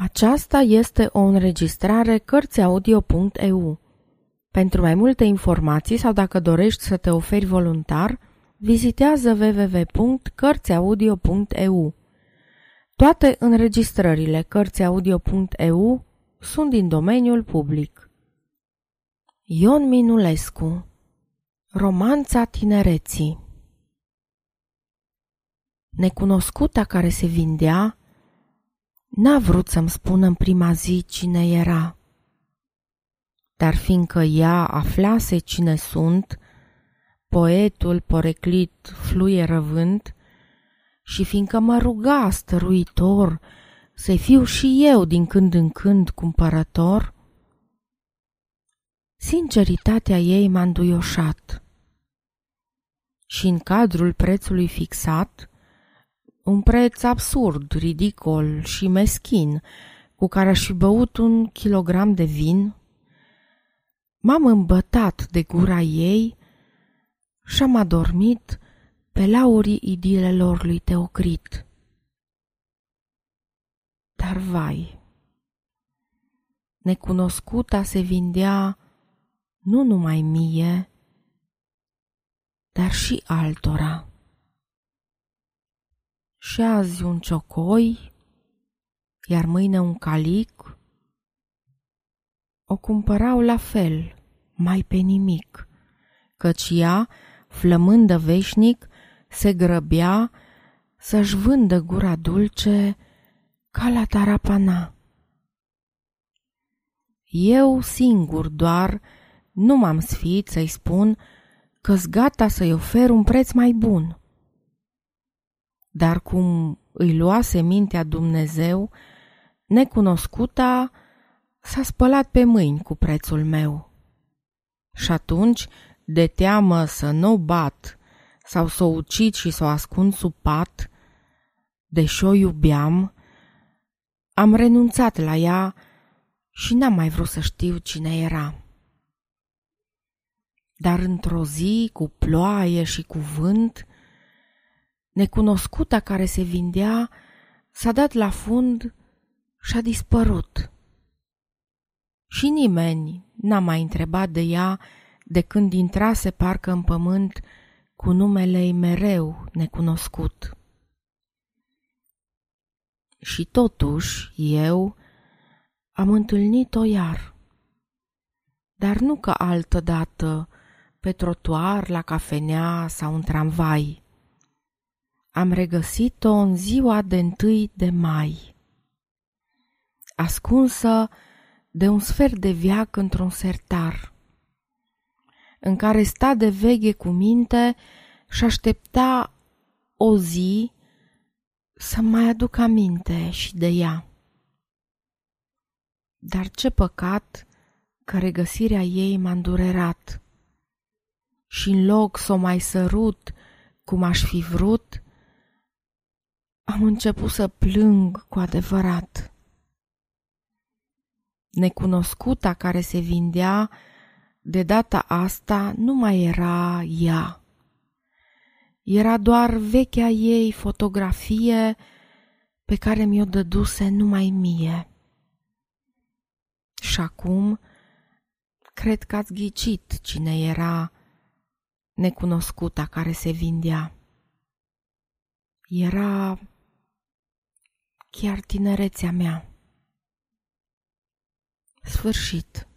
Aceasta este o înregistrare Cărțiaudio.eu. Pentru mai multe informații sau dacă dorești să te oferi voluntar, vizitează www.cărțiaudio.eu. Toate înregistrările Cărțiaudio.eu sunt din domeniul public. Ion Minulescu Romanța tinereții Necunoscuta care se vindea N-a vrut să-mi spună în prima zi cine era. Dar fiindcă ea aflase cine sunt, poetul poreclit fluie vânt, și fiindcă mă ruga stăruitor să fiu și eu din când în când cumpărător, sinceritatea ei m-a înduioșat. Și în cadrul prețului fixat, un preț absurd, ridicol și meschin, cu care aș fi băut un kilogram de vin. M-am îmbătat de gura ei și am adormit pe laurii idilelor lui Teocrit. Dar vai, necunoscuta se vindea nu numai mie, dar și altora și azi un ciocoi, iar mâine un calic, o cumpărau la fel, mai pe nimic, căci ea, flămândă veșnic, se grăbea să-și vândă gura dulce ca la tarapana. Eu singur doar nu m-am sfit să-i spun că-s gata să-i ofer un preț mai bun. Dar cum îi luase mintea Dumnezeu, necunoscuta s-a spălat pe mâini cu prețul meu. Și atunci, de teamă să nu o bat sau să o ucid și să o ascund sub pat, deși o iubeam, am renunțat la ea și n-am mai vrut să știu cine era. Dar într-o zi, cu ploaie și cu vânt, Necunoscuta care se vindea s-a dat la fund și a dispărut. Și nimeni n-a mai întrebat de ea de când intrase parcă în pământ cu numele ei mereu necunoscut. Și totuși eu am întâlnit-o iar, dar nu ca altă dată pe trotuar, la cafenea sau în tramvai, am regăsit-o în ziua de întâi de mai, ascunsă de un sfert de viac într-un sertar, în care sta de veghe cu minte și aștepta o zi să mai aduc aminte și de ea. Dar ce păcat că regăsirea ei m-a îndurerat și în loc să o mai sărut cum aș fi vrut, am început să plâng cu adevărat. Necunoscuta care se vindea, de data asta nu mai era ea. Era doar vechea ei fotografie pe care mi-o dăduse numai mie. Și acum cred că ați ghicit cine era necunoscuta care se vindea. Era chiar tinerețea mea. Sfârșit.